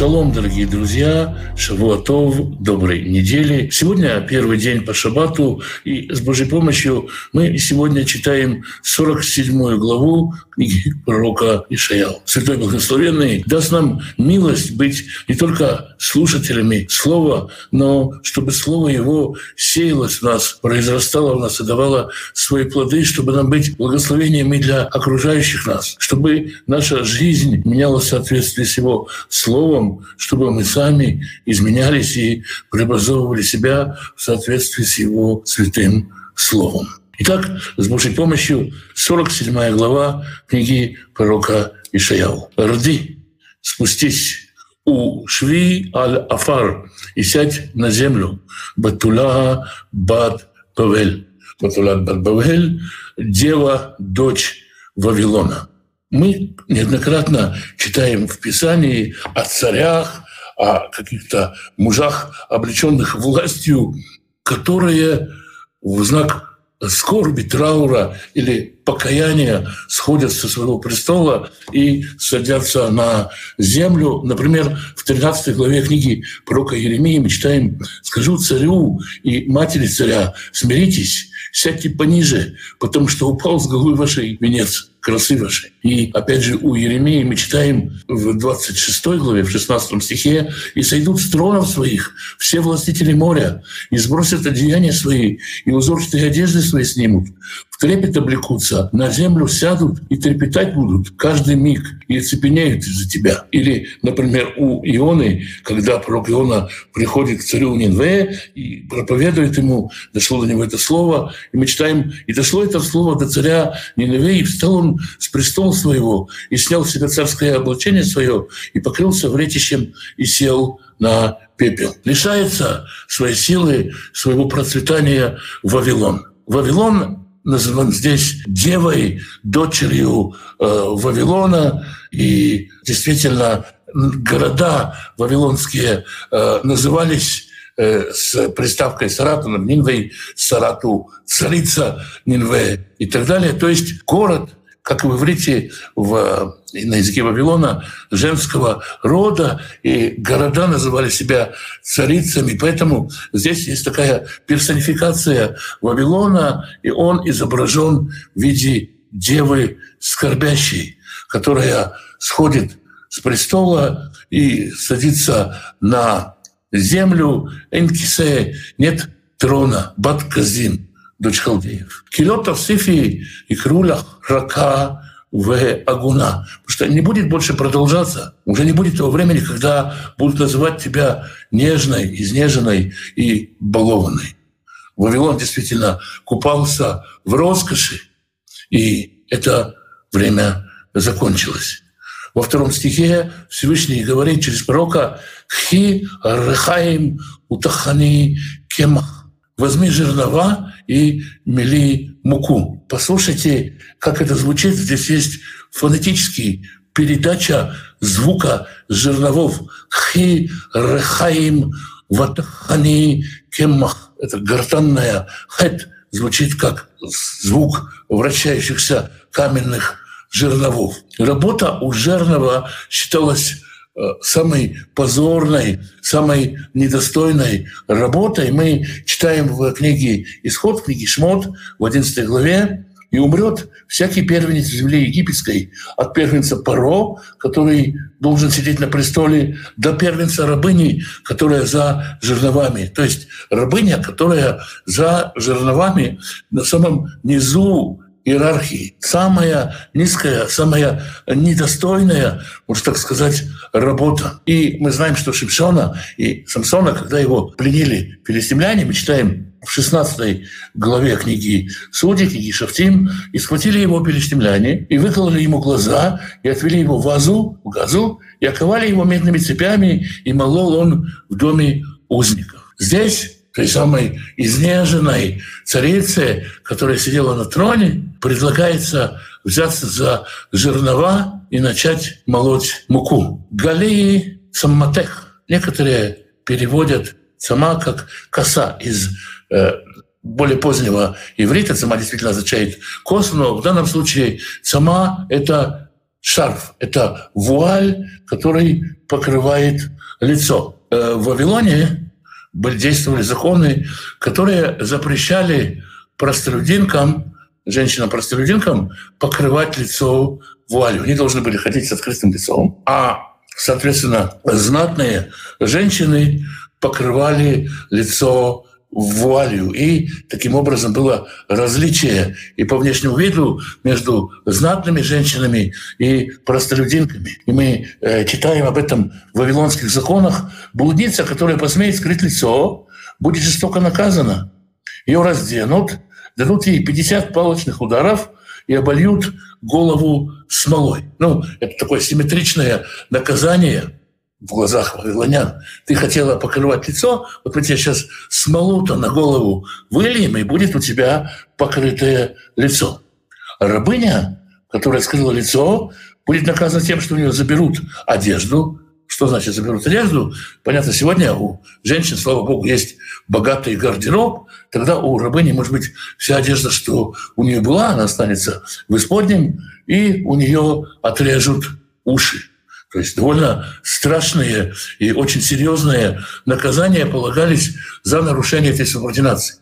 Шалом, дорогие друзья, Шавуатов, доброй недели. Сегодня первый день по шабату, и с Божьей помощью мы сегодня читаем 47 главу книги пророка Ишаял. Святой Благословенный даст нам милость быть не только слушателями Слова, но чтобы Слово Его сеялось в нас, произрастало в нас и давало свои плоды, чтобы нам быть благословением и для окружающих нас, чтобы наша жизнь менялась в соответствии с Его Словом, чтобы мы сами изменялись и преобразовывали себя в соответствии с Его святым Словом. Итак, с Божьей помощью 47 глава книги пророка Ишаяу. «Роди, спустись у Шви аль-Афар и сядь на землю, Батула бад Бавель». Батулат бад Бавель – дева, дочь Вавилона. Мы неоднократно читаем в Писании о царях, о каких-то мужах, облеченных властью, которые в знак скорби, траура или покаяния сходят со своего престола и садятся на землю. Например, в 13 главе книги пророка Еремии мы читаем «Скажу царю и матери царя, смиритесь, сядьте пониже, потому что упал с головы вашей венец красы вашей». И опять же у Еремии мы читаем в 26 главе, в 16 стихе, «И сойдут с тронов своих все властители моря, и сбросят одеяния свои, и узорчатые одежды свои снимут, трепет облекутся, на землю сядут и трепетать будут каждый миг, и оцепеняют из-за тебя». Или, например, у Ионы, когда пророк Иона приходит к царю Нинве и проповедует ему, дошло до него это слово, и мы читаем, «И дошло это слово до царя Нинве, и встал он с престола своего, и снял с себя царское облачение свое, и покрылся вретищем, и сел на пепел. Лишается своей силы, своего процветания Вавилон. Вавилон называн здесь девой, дочерью э, Вавилона, и действительно города вавилонские э, назывались э, с приставкой Сарату, Нинвей, Сарату, царица Нинве и так далее. То есть город – как в иврите, в, на языке Вавилона, женского рода, и города называли себя царицами. Поэтому здесь есть такая персонификация Вавилона, и он изображен в виде девы скорбящей, которая сходит с престола и садится на землю. Энкисе нет трона, Батказин – дочь халдеев. Килотов сифи и крулях рака в агуна. Потому что не будет больше продолжаться. Уже не будет того времени, когда будут называть тебя нежной, изнеженной и балованной. Вавилон действительно купался в роскоши, и это время закончилось. Во втором стихе Всевышний говорит через пророка «Хи рехаим утахани кемах» возьми жернова и мели муку. Послушайте, как это звучит. Здесь есть фонетический передача звука жерновов. Хи рехаим ватахани кемах. Это гортанная хет звучит как звук вращающихся каменных жерновов. Работа у жернова считалась самой позорной, самой недостойной работой. Мы читаем в книге «Исход», в книге «Шмот» в 11 главе, и умрет всякий первенец земли египетской, от первенца Паро, который должен сидеть на престоле, до первенца рабыни, которая за жерновами. То есть рабыня, которая за жерновами на самом низу иерархии. Самая низкая, самая недостойная, можно так сказать, работа. И мы знаем, что Шимшона и Самсона, когда его пленили филистимляне, мы читаем в 16 главе книги Судьи, книги Шафтим, и схватили его филистимляне, и выкололи ему глаза, и отвели его в вазу, в газу, и оковали его медными цепями, и молол он в доме узников. Здесь той самой изнеженной царице, которая сидела на троне, предлагается взяться за жернова и начать молоть муку. Галии самматех. Некоторые переводят сама как коса из э, более позднего иврита. Сама действительно означает косу, но в данном случае сама — это шарф. Это вуаль, который покрывает лицо. Э, в Вавилоне были действовали законы, которые запрещали простолюдинкам, женщинам-простолюдинкам покрывать лицо вуалью. Они должны были ходить с открытым лицом. А, соответственно, знатные женщины покрывали лицо вуалью. И таким образом было различие и по внешнему виду между знатными женщинами и простолюдинками. И мы э, читаем об этом в вавилонских законах. Блудница, которая посмеет скрыть лицо, будет жестоко наказана. Ее разденут, дадут ей 50 палочных ударов и обольют голову смолой. Ну, это такое симметричное наказание – в глазах вавилонян. Ты хотела покрывать лицо, вот мы тебе сейчас смолу-то на голову выльем, и будет у тебя покрытое лицо. А рабыня, которая скрыла лицо, будет наказана тем, что у нее заберут одежду. Что значит заберут одежду? Понятно, сегодня у женщин, слава богу, есть богатый гардероб, тогда у рабыни, может быть, вся одежда, что у нее была, она останется в исподнем, и у нее отрежут уши. То есть довольно страшные и очень серьезные наказания полагались за нарушение этой субординации.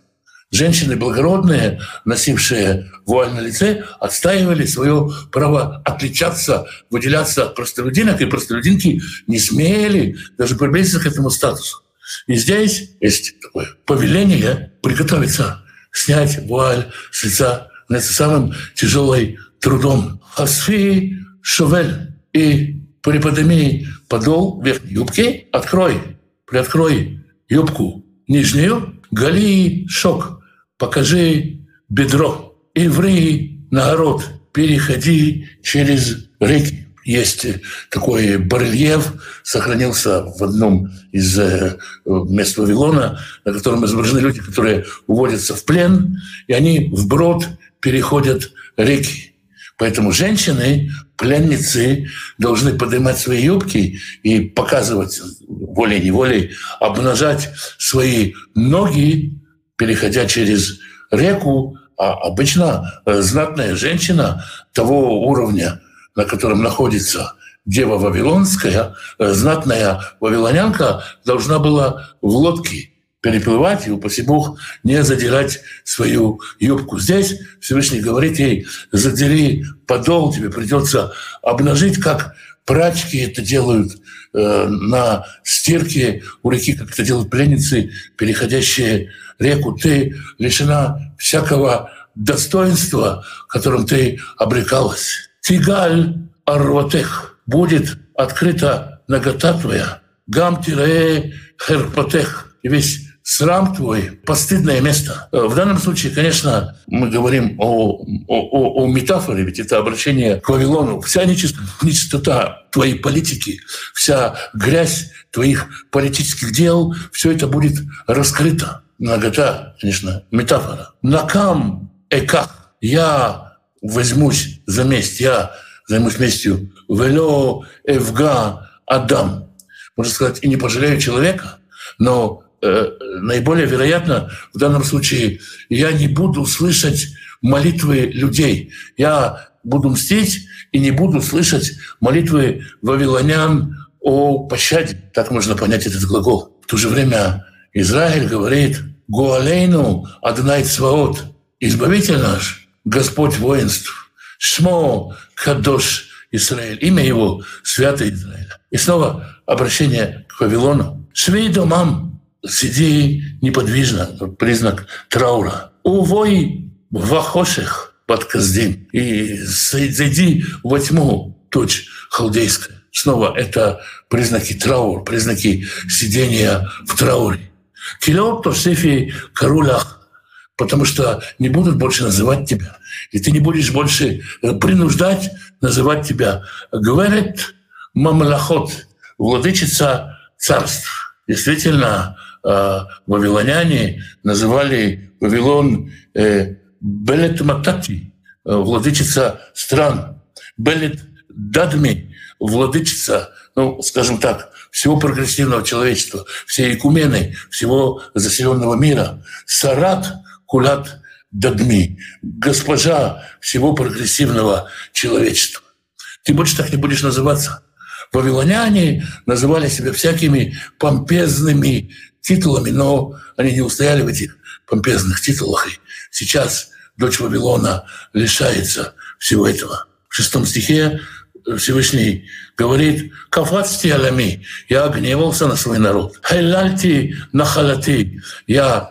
Женщины благородные, носившие вуаль на лице, отстаивали свое право отличаться, выделяться от простолюдинок, и простолюдинки не смели даже приблизиться к этому статусу. И здесь есть такое повеление приготовиться, снять вуаль с лица на самым тяжелым трудом. Асфи Шувель и приподними подол верхней юбки, открой, приоткрой юбку нижнюю, гали шок, покажи бедро, и ври наоборот, переходи через реки. Есть такой барельеф, сохранился в одном из э, мест Вавилона, на котором изображены люди, которые уводятся в плен, и они вброд переходят реки. Поэтому женщины, пленницы, должны поднимать свои юбки и показывать волей-неволей, обнажать свои ноги, переходя через реку. А обычно э, знатная женщина того уровня, на котором находится дева Вавилонская, э, знатная вавилонянка, должна была в лодке переплывать и, упаси Бог, не задирать свою юбку. Здесь Всевышний говорит ей, задери подол, тебе придется обнажить, как прачки это делают э, на стирке у реки, как это делают пленницы, переходящие реку. Ты лишена всякого достоинства, которым ты обрекалась. Тигаль арватех будет открыта нагота твоя, гам тирее херпатех, и весь срам твой, постыдное место. Э, в данном случае, конечно, мы говорим о, о, о метафоре, ведь это обращение к Вавилону. Вся нечистота твоей политики, вся грязь твоих политических дел, все это будет раскрыто. Нагота, конечно, метафора. Накам эках. Я возьмусь за месть, я займусь местью. Вело эвга адам. Можно сказать, и не пожалею человека, но наиболее вероятно, в данном случае я не буду слышать молитвы людей. Я буду мстить и не буду слышать молитвы вавилонян о пощаде. Так можно понять этот глагол. В то же время Израиль говорит «Гуалейну Аднай Цваот» – «Избавитель наш, Господь воинств, Шмо Кадош Израиль», имя его – Святый Израиль. И снова обращение к Вавилону. «Швей домам сиди неподвижно, признак траура. Увой вахоших под каздим и зайди во тьму, точь халдейская. Снова это признаки траура, признаки сидения в трауре. Кило тосифи карулях, потому что не будут больше называть тебя, и ты не будешь больше э, принуждать называть тебя. Говорит мамлахот, владычица царств. Действительно, а, вавилоняне называли Вавилон э, Белет Матати, э, владычица стран, Белет Дадми, владычица, ну, скажем так, всего прогрессивного человечества, всей икумены, всего заселенного мира. Сарат Кулат Дадми, госпожа всего прогрессивного человечества. ты больше так не будешь называться. Вавилоняне называли себя всякими помпезными титулами, но они не устояли в этих помпезных титулах. И сейчас дочь Вавилона лишается всего этого. В шестом стихе Всевышний говорит, «Кафацти алями» – «Я гневался на свой народ». «Хайлальти нахалати» – «Я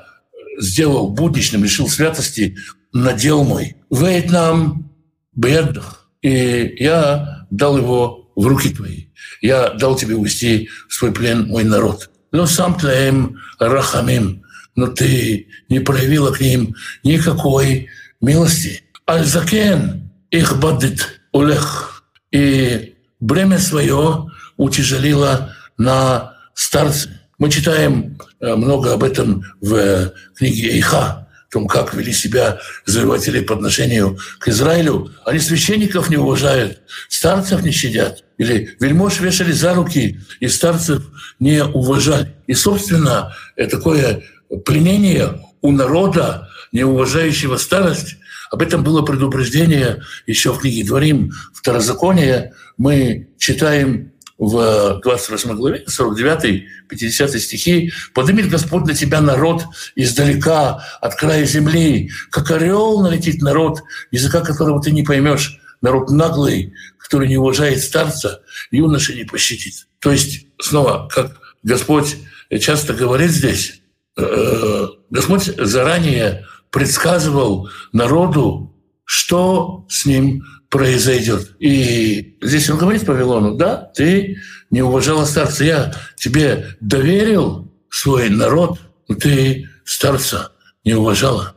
сделал будничным, лишил святости надел мой. Вейтнам бедах. И я дал его в руки твои. Я дал тебе увести в свой плен мой народ. Но сам твоим рахамим, но ты не проявила к ним никакой милости. Аль-Закен их бадит улех. И бремя свое утяжелило на старцы. Мы читаем э, много об этом в книге Эйха, о том, как вели себя завоеватели по отношению к Израилю. Они священников не уважают, старцев не щадят. Или вельмож вешали за руки, и старцев не уважали. И, собственно, такое пленение у народа, не уважающего старость, об этом было предупреждение еще в книге «Дворим», Второзаконие. Мы читаем в 28 главе, 49-50 стихи, «Поднимет Господь на тебя народ издалека, от края земли, как орел налетит народ, языка которого ты не поймешь, народ наглый, который не уважает старца, юноши не пощадит». То есть, снова, как Господь часто говорит здесь, э, Господь заранее предсказывал народу, что с ним произойдет. И здесь он говорит Вавилону, да, ты не уважала старца, я тебе доверил свой народ, но ты старца не уважала.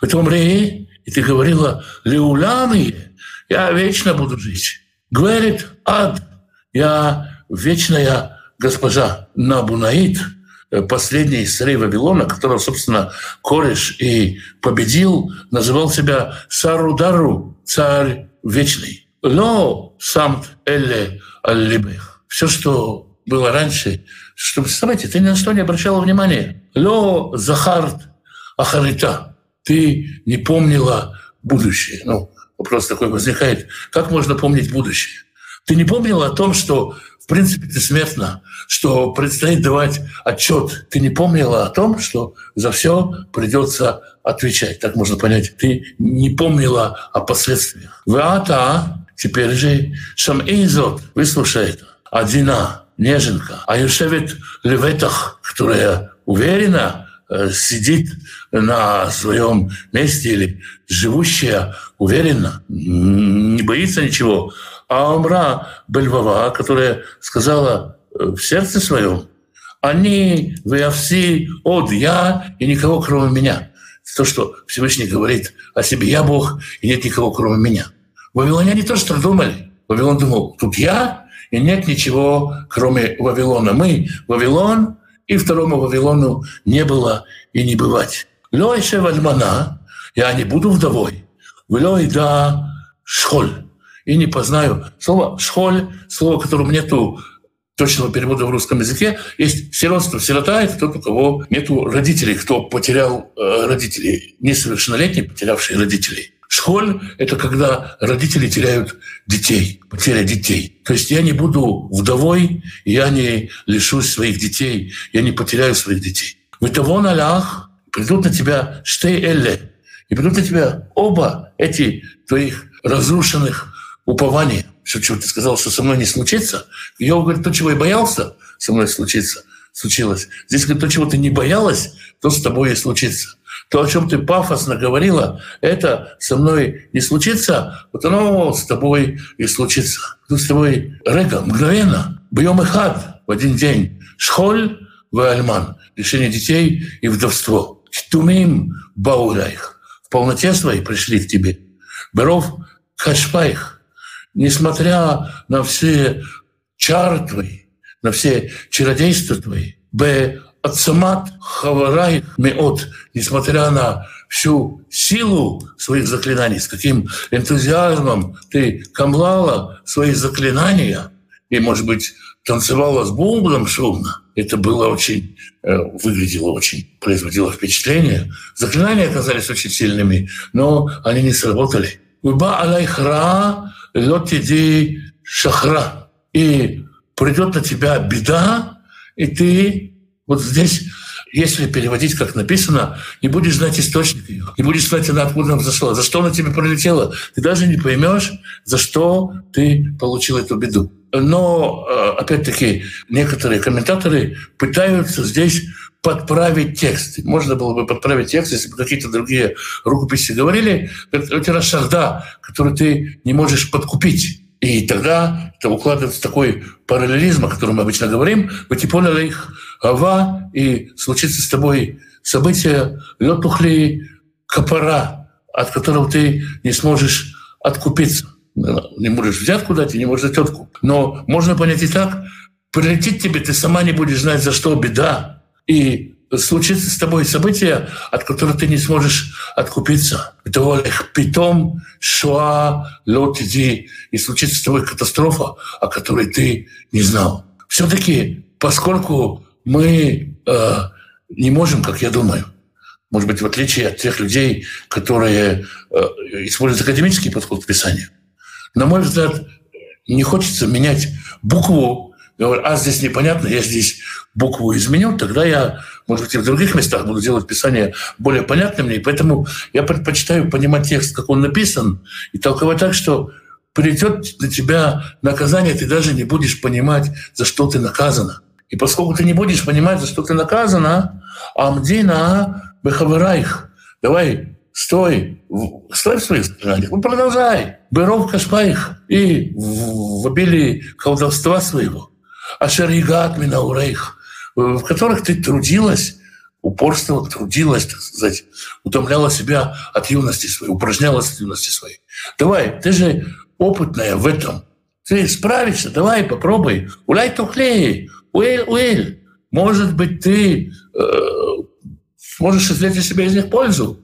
В этом Рее, и ты говорила, Леулами, я вечно буду жить. Говорит, ад, я вечная госпожа Набунаид, последний царей Вавилона, которого, собственно, Кореш и победил, называл себя Сарудару, царь вечный. Но сам Элле Аллибех. Все, что было раньше, что, представляете, ты ни на что не обращала внимания. Ло Захарт Ахарита. Ты не помнила будущее. Ну, вопрос такой возникает. Как можно помнить будущее? Ты не помнила о том, что в принципе ты смертна, что предстоит давать отчет. Ты не помнила о том, что за все придется отвечать. Так можно понять. Ты не помнила о последствиях. Вата теперь же сам Изот, выслушай это. Одина, неженка, а Юшевит Леветах, которая уверена, э, сидит на своем месте или живущая уверенно, не боится ничего. А Амра Бельвава, которая сказала э, в сердце своем, они, вы все от я и никого кроме меня то, что Всевышний говорит о себе, я Бог, и нет никого, кроме меня. Вавилоняне тоже так думали. Вавилон думал, тут я, и нет ничего, кроме Вавилона. Мы — Вавилон, и второму Вавилону не было и не бывать. Лойше вальмана, я не буду вдовой. Влой да шхоль. И не познаю. Слово «шхоль», слово, которому нету точного перевода в русском языке. Есть сиротство. Сирота — это тот, у кого нет родителей, кто потерял э, родителей, несовершеннолетний, потерявший родителей. Школь — это когда родители теряют детей, потеря детей. То есть я не буду вдовой, я не лишусь своих детей, я не потеряю своих детей. В того налях придут на тебя штей элле, и придут на тебя оба эти твоих разрушенных упования что, что ты сказал, что со мной не случится. Я говорит, то, чего я боялся, со мной случится, случилось. Здесь говорит, то, чего ты не боялась, то с тобой и случится. То, о чем ты пафосно говорила, это со мной не случится, вот оно с тобой и случится. Тут с тобой рега, мгновенно, бьем и хат в один день. Шхоль в альман, лишение детей и вдовство. Тумим баурайх. В полноте своей пришли к тебе. Беров хашпайх несмотря на все чары твои, на все чародейства твои, б. Ацамат хаварай меот, несмотря на всю силу своих заклинаний, с каким энтузиазмом ты камлала свои заклинания, и, может быть, танцевала с бубном шумно, это было очень, э, выглядело очень, производило впечатление. Заклинания оказались очень сильными, но они не сработали. Уба алайхра лотиди шахра. И придет на тебя беда, и ты вот здесь если переводить, как написано, не будешь знать источник ее, не будешь знать, она откуда она зашла, за что она тебе пролетела. Ты даже не поймешь, за что ты получил эту беду. Но, опять-таки, некоторые комментаторы пытаются здесь подправить текст. Можно было бы подправить текст, если бы какие-то другие рукописи говорили, это шахда, который ты не можешь подкупить. И тогда это укладывается такой параллелизм, о котором мы обычно говорим, «Ватиполя их ава», и случится с тобой событие «Летухли капара», от которого ты не сможешь откупиться. Не можешь взять куда-то, не можешь за тетку. Но можно понять и так, прилетит тебе, ты сама не будешь знать, за что беда. И случится с тобой событие, от которого ты не сможешь откупиться. Это питом шуа лотиди, и случится с тобой катастрофа, о которой ты не знал. Все-таки, поскольку мы э, не можем, как я думаю, может быть, в отличие от тех людей, которые э, используют академический подход к писанию, на мой взгляд, не хочется менять букву, а здесь непонятно, я здесь букву изменю, тогда я, может быть, и в других местах буду делать Писание более понятным мне. И поэтому я предпочитаю понимать текст, как он написан, и толковать так, что придет на тебя наказание, ты даже не будешь понимать, за что ты наказана. И поскольку ты не будешь понимать, за что ты наказана, Амдина Бехаварайх, давай стой, стой в своих страданиях, ну продолжай. Беров Кашпаих и в обилии колдовства своего. Ашаригат Минаурейх, в которых ты трудилась, упорствовала, трудилась, так сказать, утомляла себя от юности своей, упражнялась от юности своей. Давай, ты же опытная в этом. Ты справишься, давай, попробуй. Уляй тухлей, уэль, уэль. Может быть, ты э, сможешь извлечь для себя из них пользу.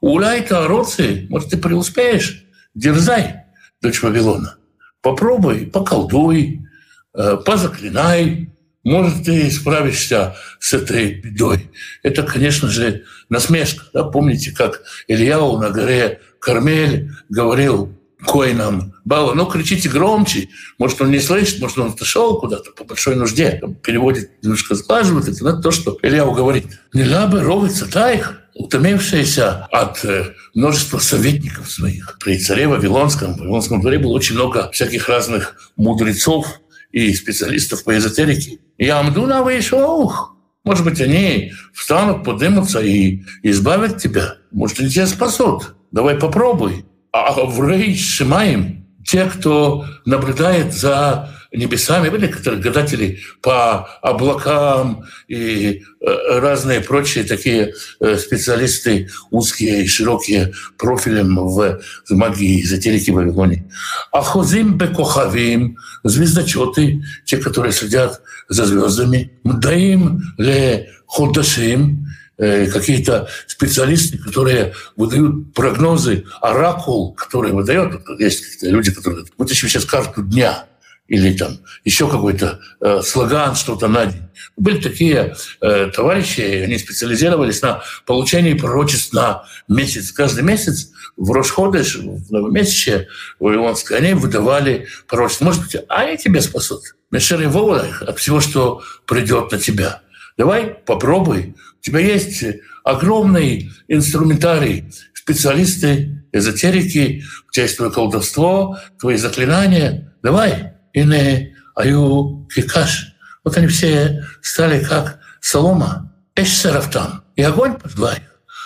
Уляй-то ороцы, может, ты преуспеешь. Дерзай, дочь Вавилона. Попробуй, поколдуй, позаклинай, может, ты справишься с этой бедой. Это, конечно же, насмешка. Да? Помните, как Ильяу на горе Кармель говорил коинам Бала, ну, кричите громче. Может, он не слышит, может, он отошел куда-то по большой нужде. Переводит, немножко сглаживает. Это, это то, что Ильяу говорит. Не лабы ровится таих, утомившаяся от э, множества советников своих. При царе Вавилонском, в Вавилонском дворе было очень много всяких разных мудрецов, и специалистов по эзотерике. И Амдуна Вейшоух. Может быть, они встанут, поднимутся и избавят тебя. Может, они тебя спасут. Давай попробуй. А в Рейш Шимаем те, кто наблюдает за небесами, были некоторые гадатели по облакам и э, разные прочие такие э, специалисты, узкие и широкие профилем в магии, эзотерики в Вавилоне. А хозим бекохавим, звездочеты, те, которые следят за звездами, мдаим ле ходашим, э, какие-то специалисты, которые выдают прогнозы, оракул, который выдает, есть люди, которые вытащим сейчас карту дня, или там еще какой-то э, слоган, что-то на день. Были такие э, товарищи, они специализировались на получении пророчеств на месяц. Каждый месяц в Рошходыш, в новомесяче Вавилонское, они выдавали пророчество. Может быть, а они тебя спасут. Мешери от всего, что придет на тебя. Давай попробуй. У тебя есть огромный инструментарий, специалисты, эзотерики, у тебя есть твое колдовство, твои заклинания. Давай, Ине Аю Кикаш. Вот они все стали как солома. Эшсерафтам. И огонь поджгла их.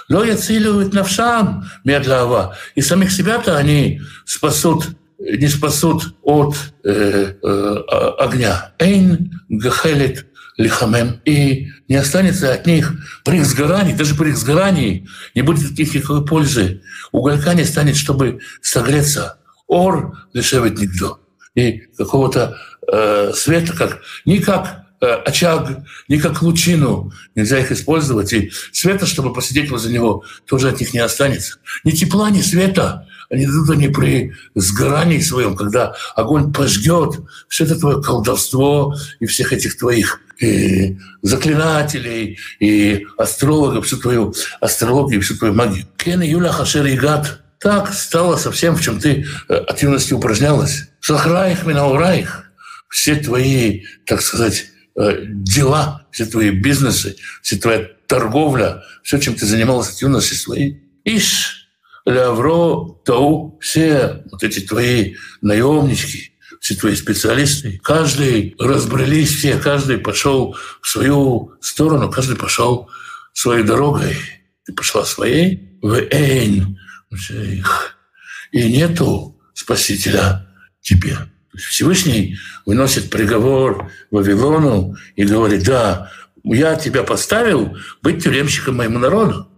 Но яцилирует навшам медлава. И самих себя-то они спасут, не спасут от э, э, огня. Эйн гахелит лихамем. И не останется от них при их сгорании, даже при их сгорании не будет от них никакой пользы. Уголька не станет, чтобы согреться. Ор дешевит никто и какого-то э, света, как, не как э, очаг, не как лучину. Нельзя их использовать. И света, чтобы посидеть возле него, тоже от них не останется. Ни тепла, ни света. Они дадут они при сгорании своем, когда огонь пожгет все это твое колдовство и всех этих твоих и заклинателей, и астрологов, всю твою астрологию, всю твою магию. Кен Юля Хашер Игат так стало совсем, в чем ты э, от юности упражнялась. Сахраих минаураих. Все твои, так сказать, э, дела, все твои бизнесы, все твоя торговля, все, чем ты занималась от юности своей. Иш, Лавро, Тау, все вот эти твои наемнички, все твои специалисты, каждый разбрелись все, каждый пошел в свою сторону, каждый пошел своей дорогой. Ты пошла своей, в Эйн, и нету Спасителя тебе. Всевышний выносит приговор Вавилону и говорит, да, я тебя поставил быть тюремщиком моему народу.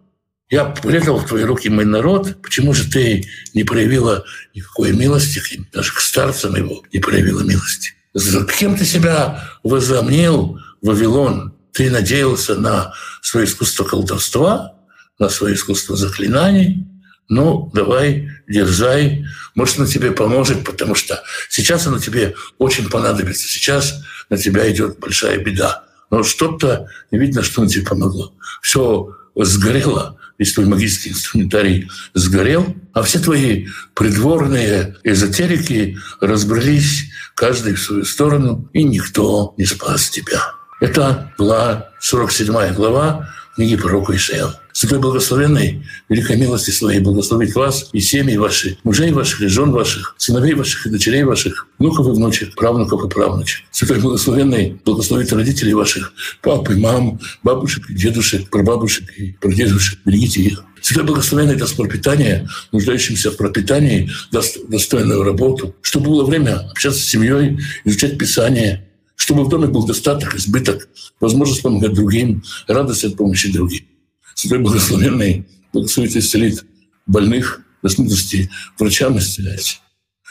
Я предал в твои руки мой народ. Почему же ты не проявила никакой милости к? Даже к старцам его не проявила милости. За кем ты себя возомнил, Вавилон? Ты надеялся на свое искусство колдовства, на свое искусство заклинаний? Ну, давай, дерзай. Может, оно тебе поможет, потому что сейчас оно тебе очень понадобится. Сейчас на тебя идет большая беда. Но что-то видно, что оно тебе помогло. Все сгорело, весь твой магический инструментарий сгорел, а все твои придворные эзотерики разбрались каждый в свою сторону, и никто не спас тебя. Это была 47 глава книги пророка Ишаила. Святой Благословенный, великой милости Своей, благословить вас и семьи ваши, мужей ваших и жен ваших, сыновей ваших и дочерей ваших, внуков и внучек, правнуков и правнучек. Святой Благословенный благословит родителей ваших, пап и мам, бабушек и дедушек, прабабушек и прадедушек. Берегите их. Святой Благословенный даст пропитание, нуждающимся в пропитании, даст достойную работу, чтобы было время общаться с семьей, изучать Писание, чтобы в доме был достаток, избыток, возможность помогать другим, радость от помощи другим. Святой Благословенный благословит исцелит больных, даст мудрости врачам исцелять.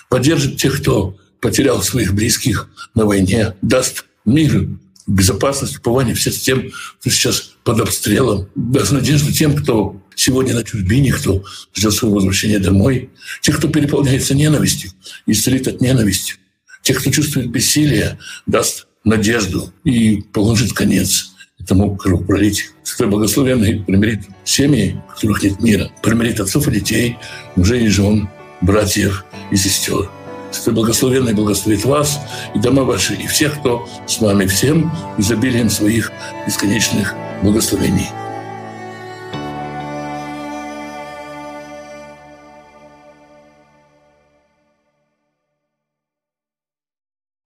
Поддержит тех, кто потерял своих близких на войне, даст мир, безопасность, упование всем тем, кто сейчас под обстрелом, даст надежду тем, кто сегодня на чужбине, кто ждет своего возвращения домой, тех, кто переполняется ненавистью, исцелит от ненависти, тех, кто чувствует бессилие, даст надежду и положит конец этому кровопролитию. Святой Благословенный примирит семьи, в которых нет мира, примирит отцов и детей, мужей и жен, братьев и сестер. Святой Благословенный благословит вас и дома ваши, и всех, кто с вами, всем изобилием своих бесконечных благословений.